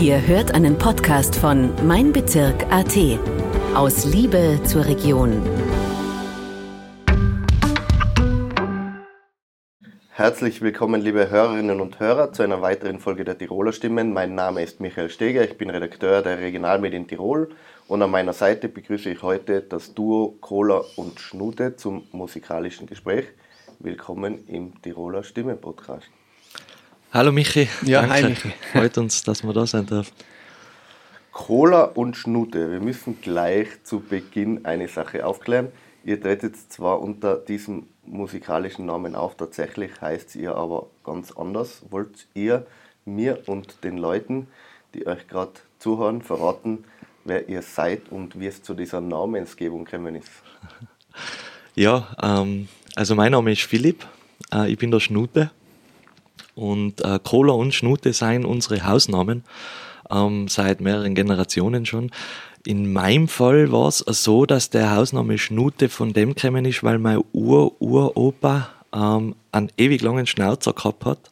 Ihr hört einen Podcast von Mein Bezirk AT. Aus Liebe zur Region. Herzlich willkommen, liebe Hörerinnen und Hörer, zu einer weiteren Folge der Tiroler Stimmen. Mein Name ist Michael Steger, ich bin Redakteur der Regionalmedien Tirol und an meiner Seite begrüße ich heute das Duo Cola und Schnute zum musikalischen Gespräch. Willkommen im Tiroler Stimme Podcast. Hallo Michi. Ja, Danke. hi Michi. Freut uns, dass wir da sein dürfen. Cola und Schnute. Wir müssen gleich zu Beginn eine Sache aufklären. Ihr tretet zwar unter diesem musikalischen Namen auf, tatsächlich heißt ihr aber ganz anders. Wollt ihr mir und den Leuten, die euch gerade zuhören, verraten, wer ihr seid und wie es zu dieser Namensgebung gekommen ist? Ja, ähm, also mein Name ist Philipp, äh, ich bin der Schnute und äh, Cola und Schnute seien unsere Hausnamen ähm, seit mehreren Generationen schon. In meinem Fall war es so, dass der Hausname Schnute von dem gekommen ist, weil mein Ur-Uropa ähm, einen ewig langen Schnauzer gehabt hat.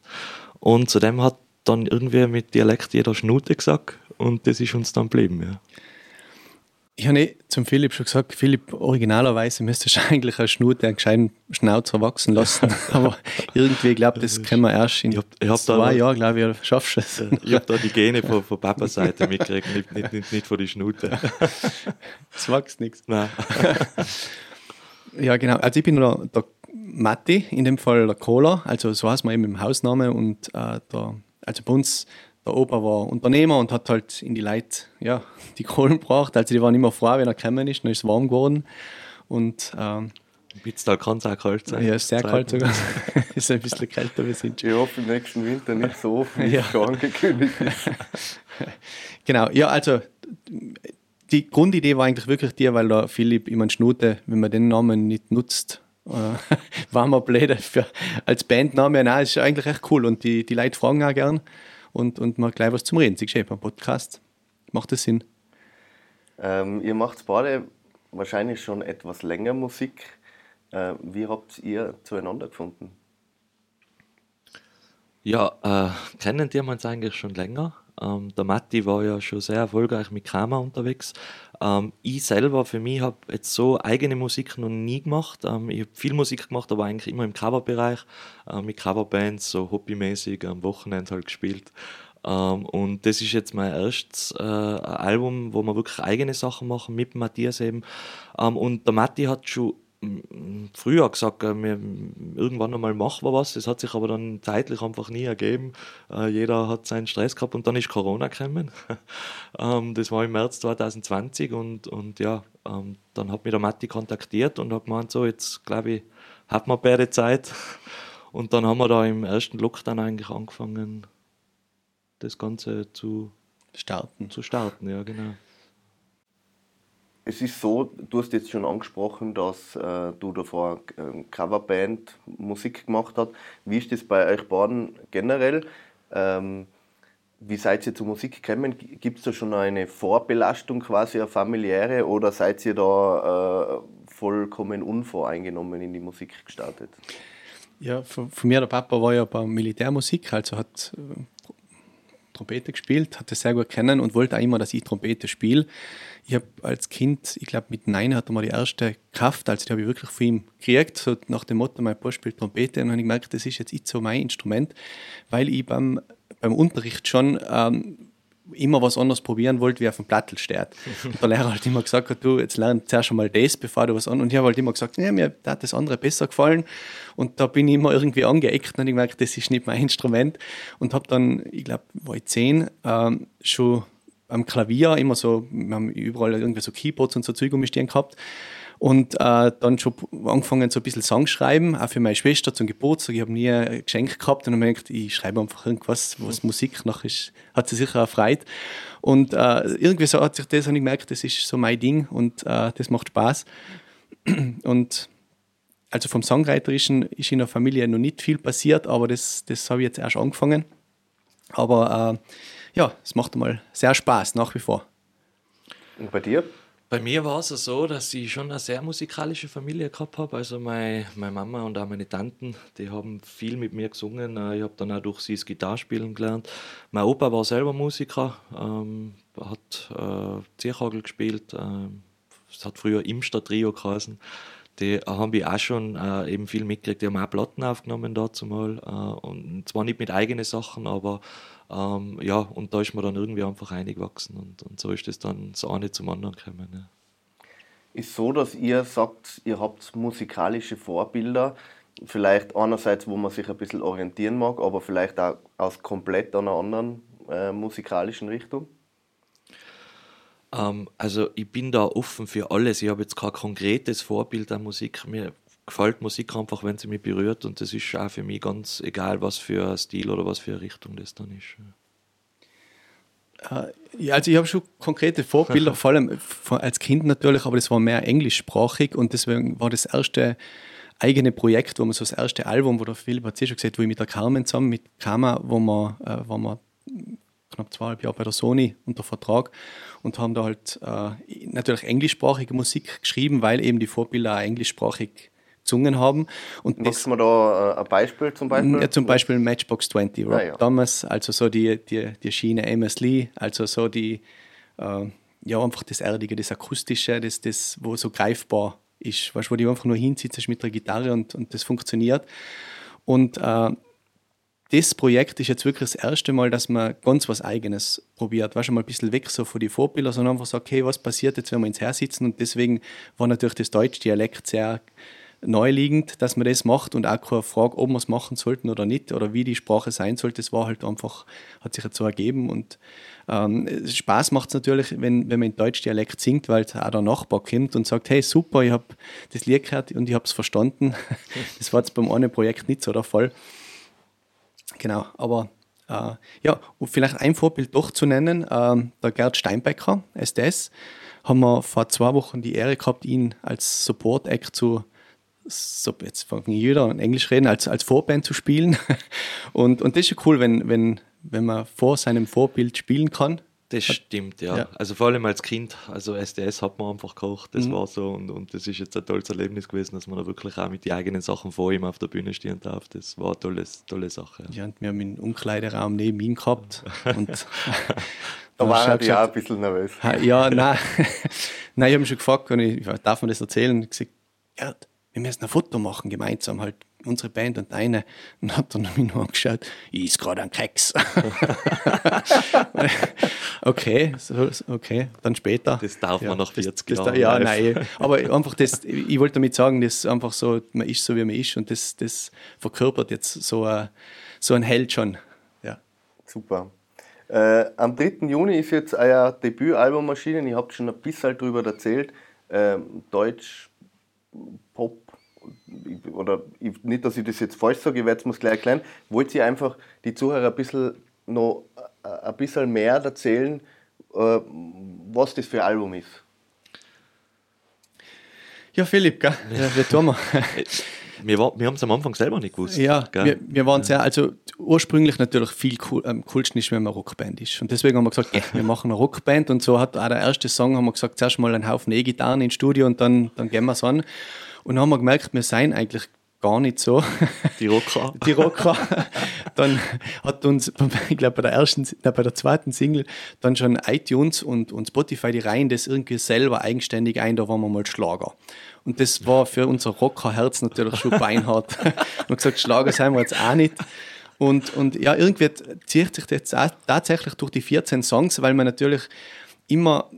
Und zudem hat dann irgendwie mit Dialekt jeder Schnute gesagt und das ist uns dann geblieben. Ja. Ich habe eh zum Philipp schon gesagt, Philipp, originalerweise müsstest du eigentlich eine Schnute einen gescheiten Schnauzer wachsen lassen. Aber irgendwie, ich glaube, das können wir erst in ich hab, ich hab zwei Jahren, glaube ich, schaffst du es. Ich habe da die Gene von, von Papas Seite mitgekriegt, nicht, nicht, nicht, nicht von der Schnute. Es wächst nichts. Nein. Ja, genau. Also ich bin der, der Matti, in dem Fall der Cola, also so heißt man eben im Hausname und äh, der, also bei uns der Opa war Unternehmer und hat halt in die Leute ja, die Kohlen gebracht. Also die waren immer froh, wenn er gekommen ist, dann ist es warm geworden. Und ähm, Bitztal kann es auch kalt sein. Ja, ist sehr kalt sogar. ist ein bisschen kälter, wir sind schon. Ich hoffe, im nächsten Winter nicht so offen, wie ja. es schon angekündigt ist. genau, ja, also die Grundidee war eigentlich wirklich die, weil der Philipp immer Schnute, wenn man den Namen nicht nutzt, äh, war man blöd für, als Bandname. Nein, ist eigentlich echt cool und die, die Leute fragen auch gern und, und mal gleich was zum Reden. Sie geschehen beim Podcast. Macht das Sinn? Ähm, ihr macht beide wahrscheinlich schon etwas länger Musik. Äh, wie habt ihr zueinander gefunden? Ja, äh, kennen die uns eigentlich schon länger. Ähm, der Matti war ja schon sehr erfolgreich mit Kramer unterwegs. Ähm, ich selber für mich habe jetzt so eigene Musik noch nie gemacht. Ähm, ich habe viel Musik gemacht, aber eigentlich immer im Coverbereich, äh, mit Coverbands, so hobbymäßig am Wochenende halt gespielt. Ähm, und das ist jetzt mein erstes äh, Album, wo wir wirklich eigene Sachen machen, mit Matthias eben. Ähm, und der Matti hat schon früher gesagt, äh, wir, irgendwann einmal machen wir was. Das hat sich aber dann zeitlich einfach nie ergeben. Äh, jeder hat seinen Stress gehabt und dann ist Corona gekommen. ähm, das war im März 2020 und, und ja, ähm, dann hat mich der Matti kontaktiert und hat gemeint, so jetzt glaube ich, hat man beide Zeit. Und dann haben wir da im ersten Lockdown eigentlich angefangen, das Ganze zu starten. Zu starten, ja genau. Es ist so, du hast jetzt schon angesprochen, dass äh, du davor äh, Coverband Musik gemacht hast. Wie ist das bei euch beiden generell? Ähm, wie seid ihr zur Musik gekommen? Gibt es da schon eine Vorbelastung, quasi eine familiäre, oder seid ihr da äh, vollkommen unvoreingenommen in die Musik gestartet? Ja, von, von, mir, der Papa war ja bei Militärmusik, also hat äh, Trompete gespielt, hat das sehr gut kennen und wollte auch immer, dass ich Trompete spiele. Ich habe als Kind, ich glaube mit Nein hatte man die erste Kraft, also die habe ich wirklich von ihm gekriegt, so nach dem Motto, mein Papa spielt Trompete und dann habe ich gemerkt, das ist jetzt nicht so mein Instrument, weil ich beim, beim Unterricht schon ähm, immer was anderes probieren wollte, wie auf dem Plattel steht. Und der Lehrer hat immer gesagt, du, jetzt lern zuerst einmal das, bevor du was an. Und ich habe halt immer gesagt, ja, mir hat das andere besser gefallen. Und da bin ich immer irgendwie angeeckt und ich gemerkt, das ist nicht mein Instrument. Und habe dann, ich glaube, war ich zehn, ähm, schon am Klavier immer so, wir haben überall irgendwie so Keyboards und so Zeug umstehen gehabt und äh, dann schon angefangen so ein bisschen Songs schreiben, auch für meine Schwester zum Geburtstag. Ich habe nie ein Geschenk gehabt und habe ich gedacht, ich schreibe einfach irgendwas, was Musik nach ist, hat sie sicher erfreut. Und äh, irgendwie so hat sich das, habe ich gemerkt, das ist so mein Ding und äh, das macht Spaß. Und also vom Songwriterischen ist in der Familie noch nicht viel passiert, aber das, das habe ich jetzt erst angefangen. Aber äh, ja, es macht mal sehr Spaß nach wie vor. Und bei dir? Bei mir war es so, dass ich schon eine sehr musikalische Familie gehabt habe. Also meine, meine Mama und auch meine Tanten, die haben viel mit mir gesungen. Äh, ich habe dann auch durch sie das Gitarrespielen gelernt. Mein Opa war selber Musiker, ähm, hat äh, Zierhagel gespielt. Ähm, es hat früher Imster Trio geheißen. Die haben wir auch schon äh, eben viel mitgekriegt. Die haben auch Platten aufgenommen dazu mal. Äh, und zwar nicht mit eigenen Sachen, aber ähm, ja, und da ist man dann irgendwie einfach eingewachsen und, und so ist es dann das eine zum anderen gekommen. Ja. Ist so, dass ihr sagt, ihr habt musikalische Vorbilder, vielleicht einerseits, wo man sich ein bisschen orientieren mag, aber vielleicht auch aus komplett einer anderen äh, musikalischen Richtung? Ähm, also ich bin da offen für alles. Ich habe jetzt kein konkretes Vorbild an Musik. Mir gefällt Musik einfach, wenn sie mich berührt und das ist auch für mich ganz egal, was für ein Stil oder was für eine Richtung das dann ist. Äh, ja, also ich habe schon konkrete Vorbilder, vor allem als Kind natürlich, aber das war mehr englischsprachig und deswegen war das erste eigene Projekt, wo man so das erste Album, wo der Philipp hat schon gesagt, wo ich mit der Carmen zusammen, mit Kama, wo wir, äh, waren wir knapp zweieinhalb Jahre bei der Sony unter Vertrag und haben da halt äh, natürlich englischsprachige Musik geschrieben, weil eben die Vorbilder auch englischsprachig gesungen haben. Und Magst du da äh, ein Beispiel zum Beispiel? Ja, zum Beispiel Matchbox 20, Rob ah, ja. Thomas, also so die, die, die Schiene Amos Lee, also so die, äh, ja, einfach das Erdige, das Akustische, das, das wo so greifbar ist, weißt, wo du einfach nur hinsitzt mit der Gitarre und, und das funktioniert. Und äh, das Projekt ist jetzt wirklich das erste Mal, dass man ganz was Eigenes probiert. Weißt du, mal ein bisschen weg so von den Vorbildern, sondern einfach sagt, hey, was passiert jetzt, wenn wir ins Her sitzen? Und deswegen war natürlich das Deutsch-Dialekt sehr neuliegend, dass man das macht und auch keine Frage, ob wir es machen sollten oder nicht oder wie die Sprache sein sollte. Das war halt einfach, hat sich jetzt so ergeben und ähm, Spaß macht es natürlich, wenn, wenn man in Deutsch-Dialekt singt, weil auch der Nachbar kommt und sagt, hey super, ich habe das Lied gehört und ich habe es verstanden. das war jetzt beim einen Projekt nicht so der Fall. Genau, aber äh, ja, und vielleicht ein Vorbild doch zu nennen, äh, der Gerd Steinbecker, SDS, haben wir vor zwei Wochen die Ehre gehabt, ihn als Support-Act zu so, jetzt fange ich wieder an Englisch reden, als, als Vorband zu spielen. Und, und das ist ja cool, wenn, wenn, wenn man vor seinem Vorbild spielen kann. Das stimmt, ja. ja. Also vor allem als Kind, also SDS hat man einfach gekocht, das mhm. war so und, und das ist jetzt ein tolles Erlebnis gewesen, dass man da wirklich auch mit den eigenen Sachen vor ihm auf der Bühne stehen darf. Das war eine tolle, tolle Sache. Ja. ja, und wir haben einen Umkleideraum neben ihm gehabt und da war ich auch ein bisschen nervös. Ja, nein, nein ich habe mich schon gefragt, ich, darf man das erzählen? Ich habe gesagt, Gerd, wir müssen ein Foto machen gemeinsam, halt unsere Band und eine. Und hat dann mich nur angeschaut, ich ist gerade ein Keks. okay, so, okay, dann später. Das darf ja, man nach 40 das, Jahren. ja, nein, aber einfach das, ich wollte damit sagen, dass einfach so, man ist so, wie man ist und das, das verkörpert jetzt so, ein, so ein Held schon. Ja. Super. Äh, am 3. Juni ist jetzt euer Debütalbum erschienen. Ich habe schon ein bisschen darüber erzählt. Äh, Deutsch, Pop, oder nicht, dass ich das jetzt falsch sage, ich werde es gleich erklären, wollt ihr einfach die Zuhörer ein bisschen noch äh, ein bisschen mehr erzählen, äh, was das für ein Album ist? Ja, Philipp, gell? Ja, wie tun wir? wir, wir haben es am Anfang selber nicht gewusst. Ja, wir, wir, waren sehr, also ursprünglich natürlich viel cool, am coolsten ist, wenn man Rockband ist. Und deswegen haben wir gesagt, wir machen eine Rockband. Und so hat auch der erste Song, haben wir gesagt, zuerst mal einen Haufen E-Gitarren ins Studio und dann, dann gehen wir es an. Und dann haben wir gemerkt, wir seien eigentlich gar nicht so. Die Rocker. Die Rocker. Dann hat uns, ich glaube, bei der ersten, bei der zweiten Single dann schon iTunes und, und Spotify, die reihen das irgendwie selber eigenständig ein, da waren wir mal Schlager. Und das war für unser Rockerherz natürlich schon beinhart. und gesagt, Schlager seien wir jetzt auch nicht. Und, und ja, irgendwie zieht sich das tatsächlich durch die 14 Songs, weil man natürlich immer,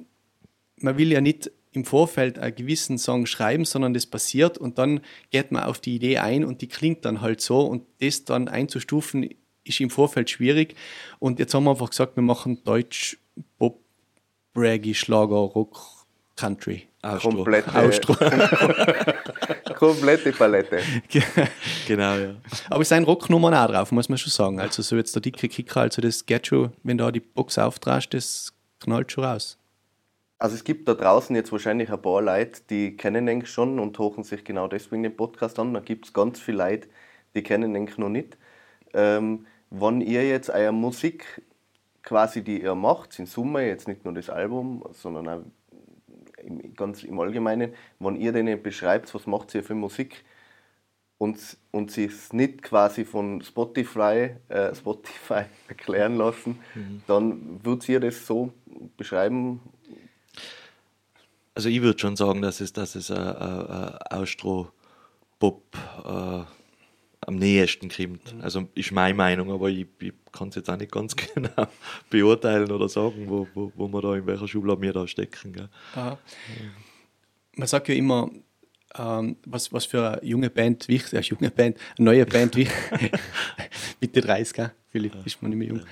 man will ja nicht im Vorfeld einen gewissen Song schreiben, sondern das passiert und dann geht man auf die Idee ein und die klingt dann halt so und das dann einzustufen ist im Vorfeld schwierig und jetzt haben wir einfach gesagt, wir machen Deutsch, Pop, Reggae, Schlager, Rock, Country. Komplette, komplette Palette. genau, ja. Aber es sind Rocknummern auch drauf, muss man schon sagen. Also so jetzt der dicke Kicker, also das geht schon, wenn da die Box auftrast, das knallt schon raus. Also es gibt da draußen jetzt wahrscheinlich ein paar Leute, die kennen ihn schon und hochen sich genau deswegen den Podcast an. Da gibt es ganz viele Leute, die kennen ihn noch nicht. Ähm, wenn ihr jetzt eure Musik quasi, die ihr macht, in Summe, jetzt nicht nur das Album, sondern auch im, ganz im Allgemeinen, wenn ihr denen beschreibt, was macht ihr für Musik und, und sie es nicht quasi von Spotify, äh, Spotify erklären lassen, mhm. dann würdet ihr das so beschreiben? Also ich würde schon sagen, dass es, dass es ein, ein Austro-Pop äh, am nächsten kommt. Mhm. Also ist meine Meinung, aber ich, ich kann es jetzt auch nicht ganz genau beurteilen oder sagen, wo, wo, wo wir da in welcher Schublade wir da stecken. Gell. Man sagt ja immer, ähm, was, was für eine junge Band wichtig äh, junge Band, eine neue Band wichtig, Mitte 30, gell? Philipp, ja. ist man nicht mehr jung.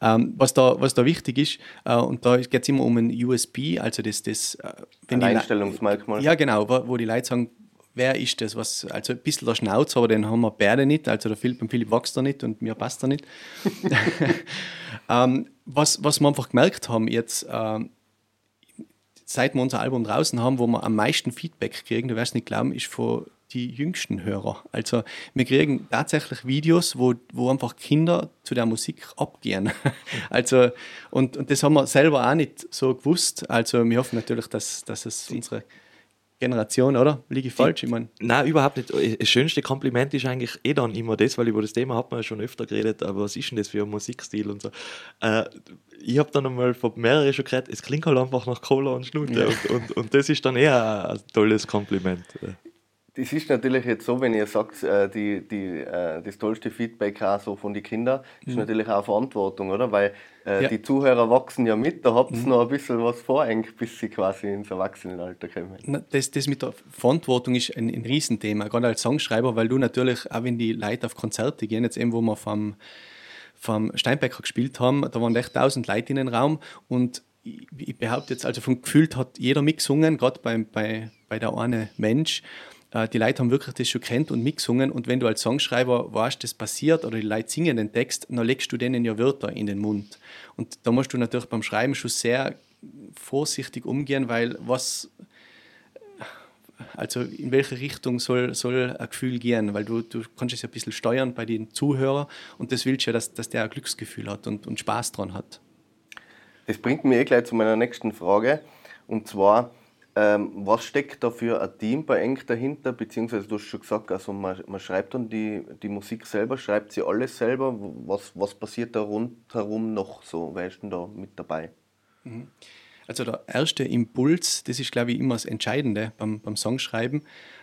Ähm, was, da, was da wichtig ist, äh, und da geht es immer um ein USB, also das, das äh, Einstellungsmerkmal. Ja, genau, wo, wo die Leute sagen, wer ist das? Was, also ein bisschen der Schnauzer, aber den haben wir beide nicht. Also der Philipp, Philipp wächst er nicht und mir passt er nicht. ähm, was, was wir einfach gemerkt haben jetzt, ähm, seit wir unser Album draußen haben, wo wir am meisten Feedback kriegen, du wirst nicht glauben, ist von die jüngsten Hörer. Also wir kriegen tatsächlich Videos, wo, wo einfach Kinder zu der Musik abgehen. also, und, und das haben wir selber auch nicht so gewusst. Also wir hoffen natürlich, dass, dass es unsere Generation, oder? Liege ich falsch? Ich mein. Nein, überhaupt nicht. Das schönste Kompliment ist eigentlich eh dann immer das, weil über das Thema hat man ja schon öfter geredet, aber was ist denn das für ein Musikstil und so. Äh, ich habe dann einmal von mehreren schon gehört, es klingt halt einfach nach Cola und Schnute ja. und, und, und, das ist dann eher ein tolles Kompliment. Das ist natürlich jetzt so, wenn ihr sagt, äh, die, die, äh, das tollste Feedback auch so von den Kindern, ist mhm. natürlich auch Verantwortung, oder? Weil äh, ja. die Zuhörer wachsen ja mit, da habt ihr mhm. noch ein bisschen was vor, bis sie quasi ins Erwachsenenalter kommen. Das, das mit der Verantwortung ist ein, ein Riesenthema, gerade als Songschreiber, weil du natürlich, auch wenn die Leute auf Konzerte gehen, jetzt eben, wo wir vom, vom Steinbecker gespielt haben, da waren echt tausend Leute in den Raum und ich, ich behaupte jetzt, also vom Gefühl hat jeder mitgesungen, gerade bei, bei, bei der eine Mensch. Äh, die Leute haben wirklich das schon kennt und mitgesungen. Und wenn du als Songschreiber weißt, das passiert oder die Leute singen den Text, dann legst du denen ja Wörter in den Mund. Und da musst du natürlich beim Schreiben schon sehr vorsichtig umgehen, weil was, also in welche Richtung soll, soll ein Gefühl gehen, weil du, du kannst es ja ein bisschen steuern bei den Zuhörern und das willst du ja, dass, dass der ein Glücksgefühl hat und, und Spaß dran hat. Das bringt mich eh gleich zu meiner nächsten Frage und zwar, ähm, was steckt da für ein Team bei Eng dahinter? Beziehungsweise du hast schon gesagt, also man, man schreibt dann die, die Musik selber, schreibt sie alles selber. Was, was passiert da rundherum noch so? Wer ist denn da mit dabei? Mhm. Also der erste Impuls, das ist glaube ich immer das Entscheidende beim, beim Songschreiben,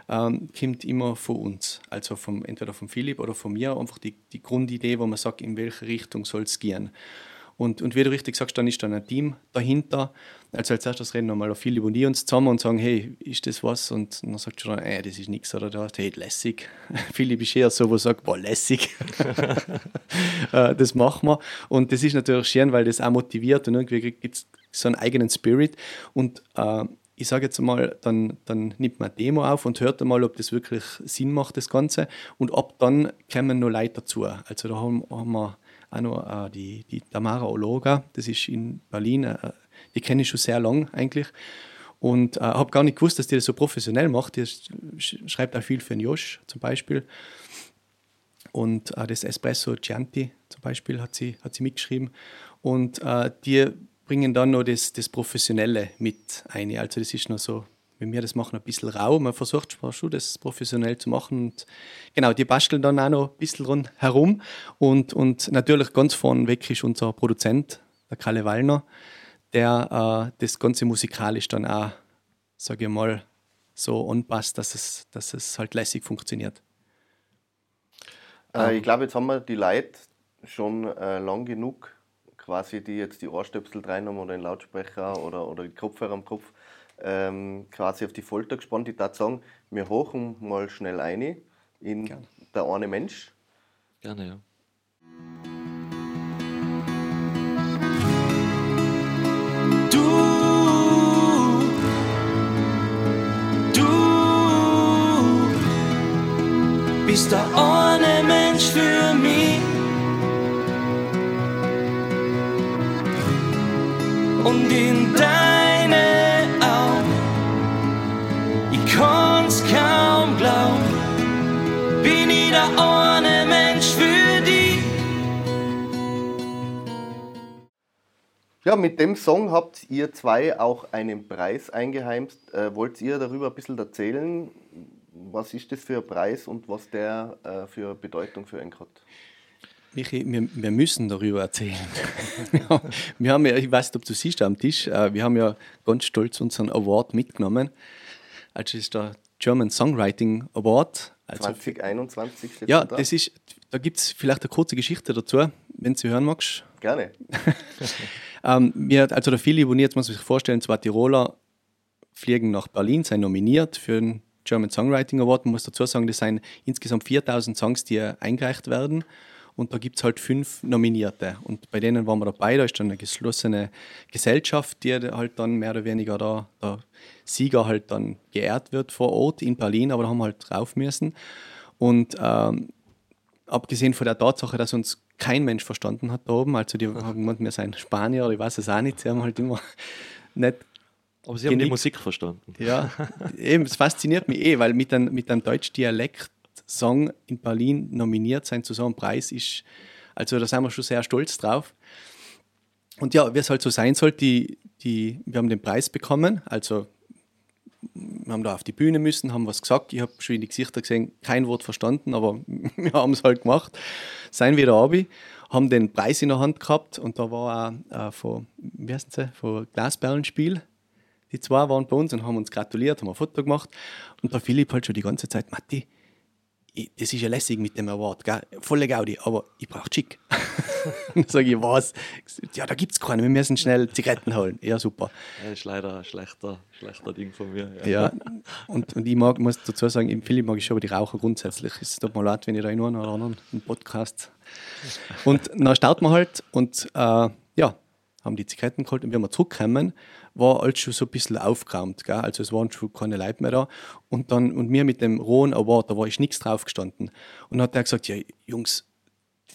ähm, kommt immer von uns. Also vom, entweder von Philipp oder von mir, einfach die, die Grundidee, wo man sagt, in welche Richtung soll es gehen. Und, und wie du richtig sagst, dann ist dann ein Team dahinter. Also als erstes reden nochmal viele über die uns zusammen und sagen, hey, ist das was? Und dann sagt schon, ey, das ist nichts. Oder da, hey, lässig. Philipp ist eher so, wo sagt, boah, lässig. Äh, das machen wir. Und das ist natürlich schön, weil das auch motiviert und irgendwie gibt es so einen eigenen Spirit. Und äh, ich sage jetzt mal, dann, dann nimmt man Demo auf und hört einmal, ob das wirklich Sinn macht, das Ganze. Und ab dann kommen noch Leute dazu. Also da haben, haben wir auch noch äh, die, die Tamara Ologa, das ist in Berlin, äh, die kenne ich schon sehr lang eigentlich. Und äh, habe gar nicht gewusst, dass die das so professionell macht. Die schreibt auch viel für den Josh zum Beispiel. Und äh, das Espresso Chianti zum Beispiel hat sie, hat sie mitgeschrieben. Und äh, die bringen dann noch das, das Professionelle mit ein. Also das ist noch so wenn wir das machen, ein bisschen rau. Man versucht schon, das professionell zu machen. Und genau, die basteln dann auch noch ein bisschen rundherum. Und, und natürlich ganz vorne weg ist unser Produzent, der Kalle Wallner, der äh, das Ganze musikalisch dann auch, sage ich mal, so anpasst, dass es, dass es halt lässig funktioniert. Äh, ich glaube, jetzt haben wir die Leute schon äh, lang genug, quasi die jetzt die Ohrstöpsel reinnehmen oder den Lautsprecher oder, oder die Kopfhörer am Kopf ähm, quasi auf die Folter gespannt. Ich würde sagen, wir hochen mal schnell ein in Gerne. der eine Mensch. Gerne, ja. Du, du bist der eine Mensch für mich. Und in deinem Ja, mit dem Song habt ihr zwei auch einen Preis eingeheimst. Äh, wollt ihr darüber ein bisschen erzählen? Was ist das für ein Preis und was der äh, für Bedeutung für euch hat? Michi, wir, wir müssen darüber erzählen. wir haben ja, ich weiß nicht, ob du siehst am Tisch, äh, wir haben ja ganz stolz unseren Award mitgenommen. Also ist der German Songwriting Award. Also 2021 steht ja, da. das ist, da gibt es vielleicht eine kurze Geschichte dazu, wenn du sie hören magst. Gerne. Ähm, wir, also der Philipp und jetzt muss man sich vorstellen, zwei Tiroler fliegen nach Berlin, sind nominiert für den German Songwriting Award. Man muss dazu sagen, das sind insgesamt 4000 Songs, die eingereicht werden. Und da gibt es halt fünf Nominierte. Und bei denen waren wir dabei. Da ist dann eine geschlossene Gesellschaft, die halt dann mehr oder weniger da, der Sieger halt dann geehrt wird vor Ort in Berlin. Aber da haben wir halt drauf müssen. Und ähm, abgesehen von der Tatsache, dass uns kein Mensch verstanden hat da oben, also die haben gemeint, wir seien Spanier oder ich weiß es auch nicht, sie haben halt immer nicht Aber Sie haben die Genickt. Musik verstanden. ja, eben, es fasziniert mich eh, weil mit einem, mit einem Deutsch-Dialekt-Song in Berlin nominiert sein zu so einem Preis ist, also da sind wir schon sehr stolz drauf. Und ja, wie es halt so sein soll, die, die, wir haben den Preis bekommen, also wir haben da auf die Bühne müssen, haben was gesagt. Ich habe schon in die Gesichter gesehen, kein Wort verstanden, aber wir haben es halt gemacht. Seien wir da runter, haben den Preis in der Hand gehabt und da war auch äh, von, wie heißen sie, von Glasperlenspiel. Die zwei waren bei uns und haben uns gratuliert, haben ein Foto gemacht. Und der Philipp halt schon die ganze Zeit, Matti, das ist ja lässig mit dem Award, gell? volle Gaudi, aber ich brauche Chick. dann sage ich, was? Ja, da gibt es keine, wir müssen schnell Zigaretten holen. Ja, super. Das ist leider ein schlechter, schlechter Ding von mir. Ja, und, und ich mag, muss dazu sagen, im Philipp mag ich schon aber die Raucher grundsätzlich. Es tut mir leid, wenn ich da in einem oder anderen im Podcast. Und dann starten wir halt und äh, ja, haben die Zigaretten geholt und wenn wir zurückkommen, war alles schon so ein bisschen aufgeräumt. Gell? Also es waren schon keine Leute mehr da. Und dann, und mir mit dem rohen Award, da war ich nichts drauf gestanden. Und dann hat er gesagt, ja, Jungs,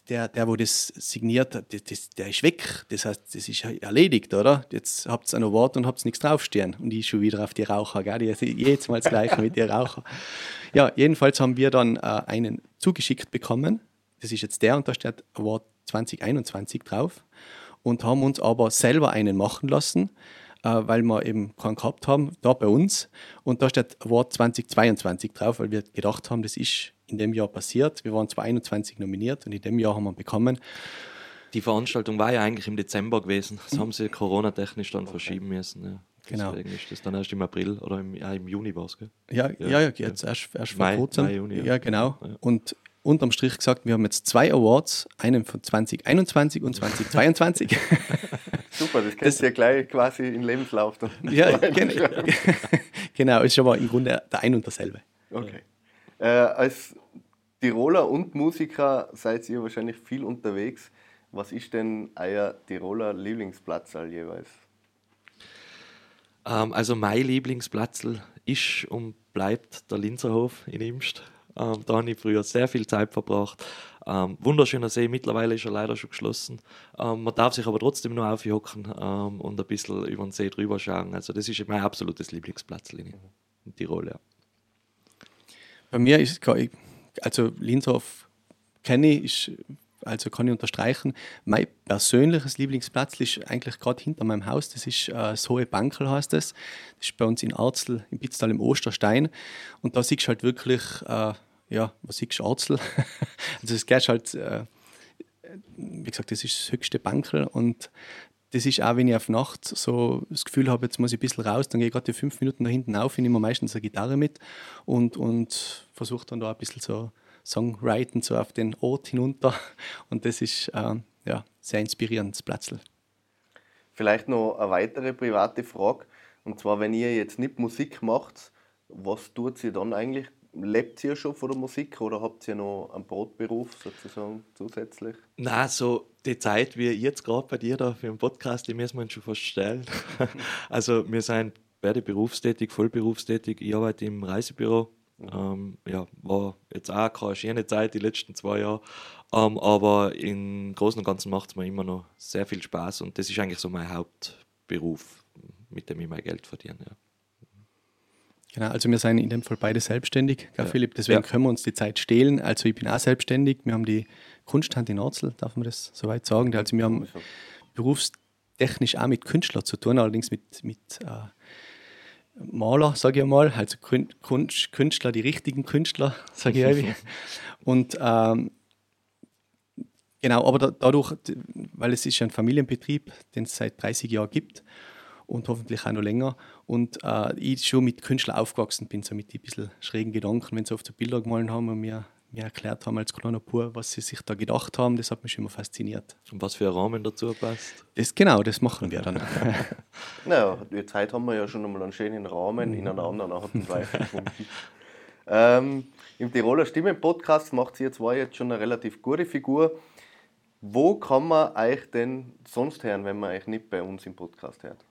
der, der, wo das signiert hat, das, der ist weg. Das heißt, das ist erledigt, oder? Jetzt habt ihr einen Award und habt nichts draufstehen. Und ich schon wieder auf die Raucher, gell? Die, jedes Mal das Gleiche mit den Raucher. Ja, jedenfalls haben wir dann äh, einen zugeschickt bekommen. Das ist jetzt der und da steht Award 2021 drauf. Und haben uns aber selber einen machen lassen, weil wir eben keinen gehabt haben, da bei uns. Und da steht Award 2022 drauf, weil wir gedacht haben, das ist in dem Jahr passiert. Wir waren 2021 nominiert und in dem Jahr haben wir ihn bekommen. Die Veranstaltung war ja eigentlich im Dezember gewesen. Das haben sie coronatechnisch dann verschieben müssen. Ja. Genau. Deswegen ist das dann erst im April oder im, ja, im Juni war es. Ja, ja, Ja, ja, jetzt erst, erst vor Mai- kurzem. Mai, Juni, ja. ja, genau. Und unterm Strich gesagt, wir haben jetzt zwei Awards, einen von 2021 und 2022. Super, das kannst du ja gleich quasi in Lebenslauf dann ja, gen reinschreiben. genau, ist aber im Grunde der ein und derselbe. Okay. Äh, als Tiroler und Musiker seid ihr wahrscheinlich viel unterwegs. Was ist denn euer Tiroler Lieblingsplatz jeweils? Ähm, also mein Lieblingsplatz ist und bleibt der Linzerhof in Imst. Ähm, da habe ich früher sehr viel Zeit verbracht. Ähm, wunderschöner See, mittlerweile ist er leider schon geschlossen. Ähm, man darf sich aber trotzdem noch aufhocken ähm, und ein bisschen über den See drüber schauen. Also das ist mein absolutes Lieblingsplatz in, in Tirol. Ja. Bei mir ist, also Linzhof kenne ich, ist, also kann ich unterstreichen. Mein persönliches Lieblingsplatz ist eigentlich gerade hinter meinem Haus. Das ist äh, das Hohe Bankel, heißt es. Das. das ist bei uns in Arzel, im Bitztal im Osterstein. Und da siehst du halt wirklich, äh, ja, was siehst du, Arzel? also es geht halt, äh, wie gesagt, das ist das höchste Bankel und das ist auch, wenn ich auf Nacht so das Gefühl habe, jetzt muss ich ein bisschen raus, dann gehe ich gerade die fünf Minuten da hinten auf, ich nehme meistens eine Gitarre mit und, und versuche dann da ein bisschen so Songwriting so auf den Ort hinunter. Und das ist äh, ja, sehr inspirierendes Platzl. Vielleicht noch eine weitere private Frage. Und zwar, wenn ihr jetzt nicht Musik macht, was tut ihr dann eigentlich? Lebt ihr schon von der Musik oder habt ihr noch einen Brotberuf sozusagen zusätzlich? Na, so die Zeit wie jetzt gerade bei dir da für den Podcast, die müssen wir uns schon fast stellen. also wir sind beide berufstätig, vollberufstätig. Ich arbeite im Reisebüro. Ähm, ja, war jetzt auch keine schöne Zeit die letzten zwei Jahre. Ähm, aber im Großen und Ganzen macht es mir immer noch sehr viel Spaß und das ist eigentlich so mein Hauptberuf, mit dem ich mein Geld verdiene. Ja. Genau, also wir sind in dem Fall beide selbstständig, Ja. Philipp, deswegen Ja. können wir uns die Zeit stehlen. Also ich bin auch selbstständig, wir haben die Kunsthand in Arzel, darf man das soweit sagen. Also wir haben technisch auch mit Künstlern zu tun, allerdings mit, mit äh, Maler, sage ich mal, also Künstler, die richtigen Künstler, sage ich irgendwie. Und ähm, genau, aber da, dadurch, weil es ist ein Familienbetrieb, den es seit 30 Jahren gibt und hoffentlich auch noch länger. Und äh, ich schon mit Künstlern aufgewachsen bin, so mit ein bisschen schrägen Gedanken, wenn sie oft so Bilder gemalt haben und mir mir erklärt haben als kleiner Pur, was sie sich da gedacht haben. Das hat mich immer fasziniert. Und was für ein Rahmen dazu passt? Das, genau, das machen wir dann. naja, jetzt heute haben wir ja schon einmal einen schönen Rahmen in einer anderen Art und Weise gefunden. ähm, Im Tiroler Stimmen-Podcast macht sie jetzt zwei jetzt schon eine relativ gute Figur. Wo kann man euch denn sonst hören, wenn man euch nicht bei uns im Podcast hört?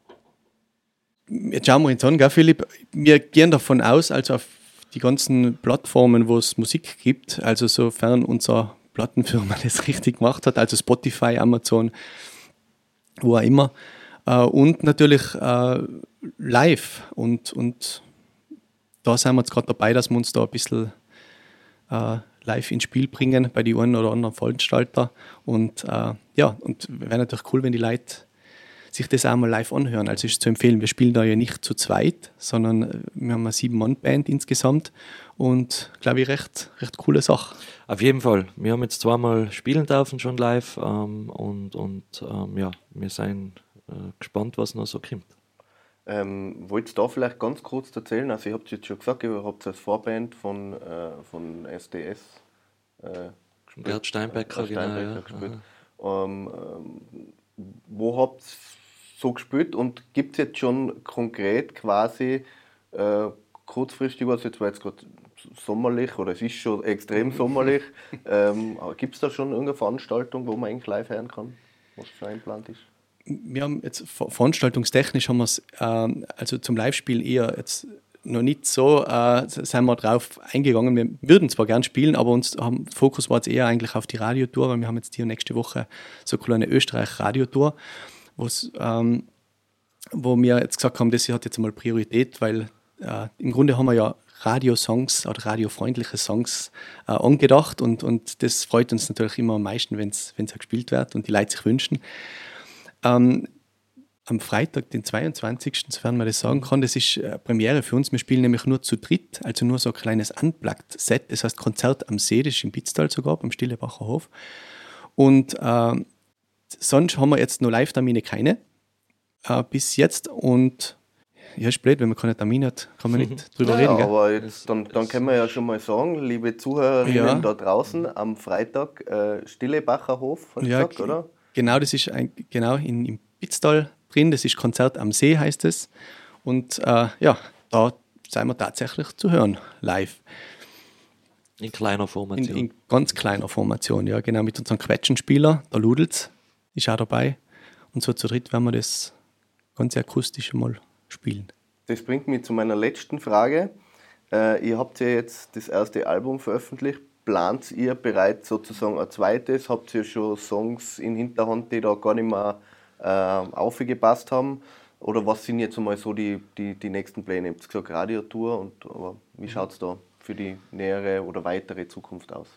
Jetzt schauen wir uns an, gell, Philipp. Wir gehen davon aus, also auf die ganzen Plattformen, wo es Musik gibt, also sofern unser Plattenfirma das richtig gemacht hat, also Spotify, Amazon, wo auch immer. Äh, und natürlich äh, live. Und, und da sind wir jetzt gerade dabei, dass wir uns da ein bisschen äh, live ins Spiel bringen bei den einen oder anderen Veranstalter. Und äh, ja, und wäre natürlich cool, wenn die Leute sich das auch mal live anhören. Also ist zu empfehlen, wir spielen da ja nicht zu zweit, sondern äh, wir haben eine Sieben-Mann-Band insgesamt und glaube ich, recht, recht coole Sache. Auf jeden Fall. Wir haben jetzt zweimal spielen dürfen schon live ähm, und, und ähm, ja, wir sind äh, gespannt, was noch so kommt. Ähm, wollt ihr da vielleicht ganz kurz erzählen? Also, ihr habt jetzt schon gesagt, ihr habt als Vorband von, äh, von SDS äh, gespielt. Bert Steinbecker, Steinbecker genau, ja. gespielt. Ähm, ähm, wo habt ihr so gespielt und gibt es jetzt schon konkret quasi äh, kurzfristig was, jetzt war jetzt gerade sommerlich oder es ist schon extrem sommerlich, ähm, gibt es da schon irgendeine Veranstaltung, wo man eigentlich live hören kann, was schon einplant ist? Wir haben jetzt veranstaltungstechnisch haben wir es äh, also zum Live-Spielen eher jetzt noch nicht so äh, sind wir drauf eingegangen. Wir würden zwar gern spielen, aber uns haben, Fokus war jetzt eher eigentlich auf die Radiotour, weil wir haben jetzt hier nächste Woche so eine kleine Österreich-Radiotour ähm, wo wir jetzt gesagt haben, das hat jetzt mal Priorität, weil äh, im Grunde haben wir ja Radiosongs oder radiofreundliche Songs äh, angedacht und, und das freut uns natürlich immer am meisten, wenn es gespielt wird und die Leute sich wünschen. Ähm, am Freitag, den 22., sofern man das sagen kann, das ist äh, Premiere für uns. Wir spielen nämlich nur zu dritt, also nur so ein kleines Unplugged-Set, das heißt Konzert am See, das ist im Bitztal sogar, beim Stillebacher Hof. Und äh, sonst haben wir jetzt noch Live-Termine keine äh, bis jetzt und ja, ist blöd, wenn man keine Termine hat, kann man nicht drüber naja, reden. Gell? Aber jetzt, dann, dann können wir ja schon mal sagen, liebe Zuhörerinnen ja. da draußen, am Freitag äh, Stillebacher Hof, hast ja, gesagt, oder? Genau, das ist ein, genau in, im Pitztal drin, das ist Konzert am See, heißt es. Und äh, ja, da sind wir tatsächlich zu hören, live. In kleiner Formation. In, in ganz kleiner Formation, ja, genau, mit unserem Quetschenspieler, der Ludels, ist auch dabei. Und so zu dritt werden wir das ganz akustisch mal spielen. Das bringt mich zu meiner letzten Frage. Äh, ihr habt ja jetzt das erste Album veröffentlicht. Plant ihr bereits sozusagen ein zweites? Habt ihr schon Songs in Hinterhand, die da gar nicht mehr äh, aufgepasst haben? Oder was sind jetzt einmal so die, die, die nächsten Pläne? Ihr habt gesagt Radiotour, und, aber wie schaut es da für die nähere oder weitere Zukunft aus?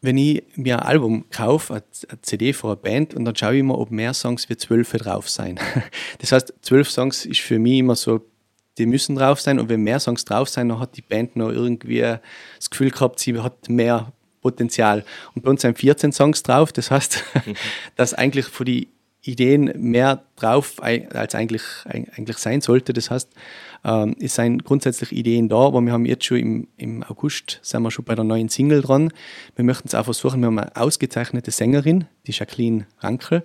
Wenn ich mir ein Album kaufe, eine CD von einer Band, und dann schaue ich immer, ob mehr Songs wie zwölf drauf sein. Das heißt, zwölf Songs ist für mich immer so, die müssen drauf sein. Und wenn mehr Songs drauf sein, dann hat die Band noch irgendwie das Gefühl gehabt, sie hat mehr Potenzial. Und bei uns sind 14 Songs drauf. Das heißt, dass eigentlich für die Ideen mehr drauf als eigentlich, eigentlich sein sollte. Das heißt, ähm, es sind grundsätzlich Ideen da, aber wir haben jetzt schon im, im August sind wir schon bei der neuen Single dran. Wir möchten es auch versuchen, wir haben eine ausgezeichnete Sängerin, die Jacqueline Rankel.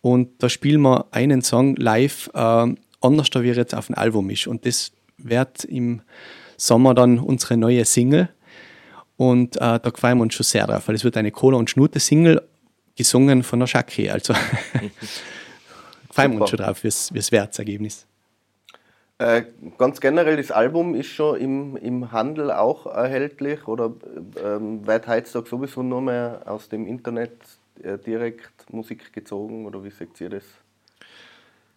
Und da spielen wir einen Song live, äh, anders da wie jetzt auf dem Album ist. Und das wird im Sommer dann unsere neue Single. Und äh, da freuen wir uns schon sehr drauf, weil es wird eine Cola- und Schnute-Single gesungen von der Jackie. Also freuen wir uns schon drauf, wie es wird, das Ergebnis. Äh, ganz generell, das Album ist schon im, im Handel auch erhältlich oder ähm, wird heutzutage sowieso nur mehr aus dem Internet äh, direkt Musik gezogen oder wie seht ihr das?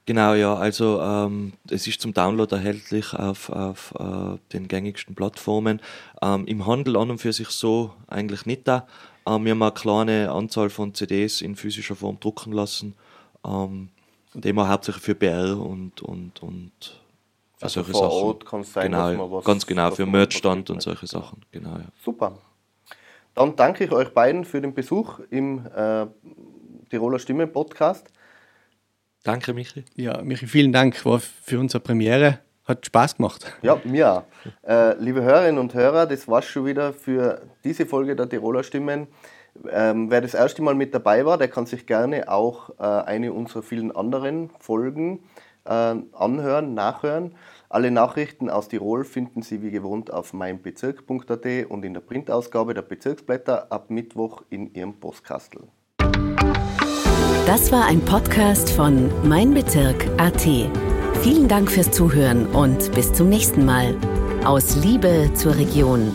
Genau, ja, also ähm, es ist zum Download erhältlich auf, auf äh, den gängigsten Plattformen. Ähm, Im Handel an und für sich so eigentlich nicht da. Ähm, wir haben eine kleine Anzahl von CDs in physischer Form drucken lassen ähm, den wir hauptsächlich für BR und, und, und für Also solche vor Sachen. Ort kann es sein, genau, dass man was- ganz genau, für Merchstand und solche Sachen. Genau, ja. Super. Dann danke ich euch beiden für den Besuch im äh, Tiroler Stimme Podcast. Danke, Michi. Ja, Michi, vielen Dank. War für unsere Premiere. Hat Spaß gemacht. Ja, mir auch. Äh, liebe Hörerinnen und Hörer, das war's schon wieder für diese Folge der Tiroler Stimmen. Ähm, wer das erste Mal mit dabei war, der kann sich gerne auch äh, eine unserer vielen anderen Folgen äh, anhören, nachhören. Alle Nachrichten aus Tirol finden Sie wie gewohnt auf meinbezirk.at und in der Printausgabe der Bezirksblätter ab Mittwoch in Ihrem Postkastel. Das war ein Podcast von Mein Bezirk AT. Vielen Dank fürs Zuhören und bis zum nächsten Mal. Aus Liebe zur Region.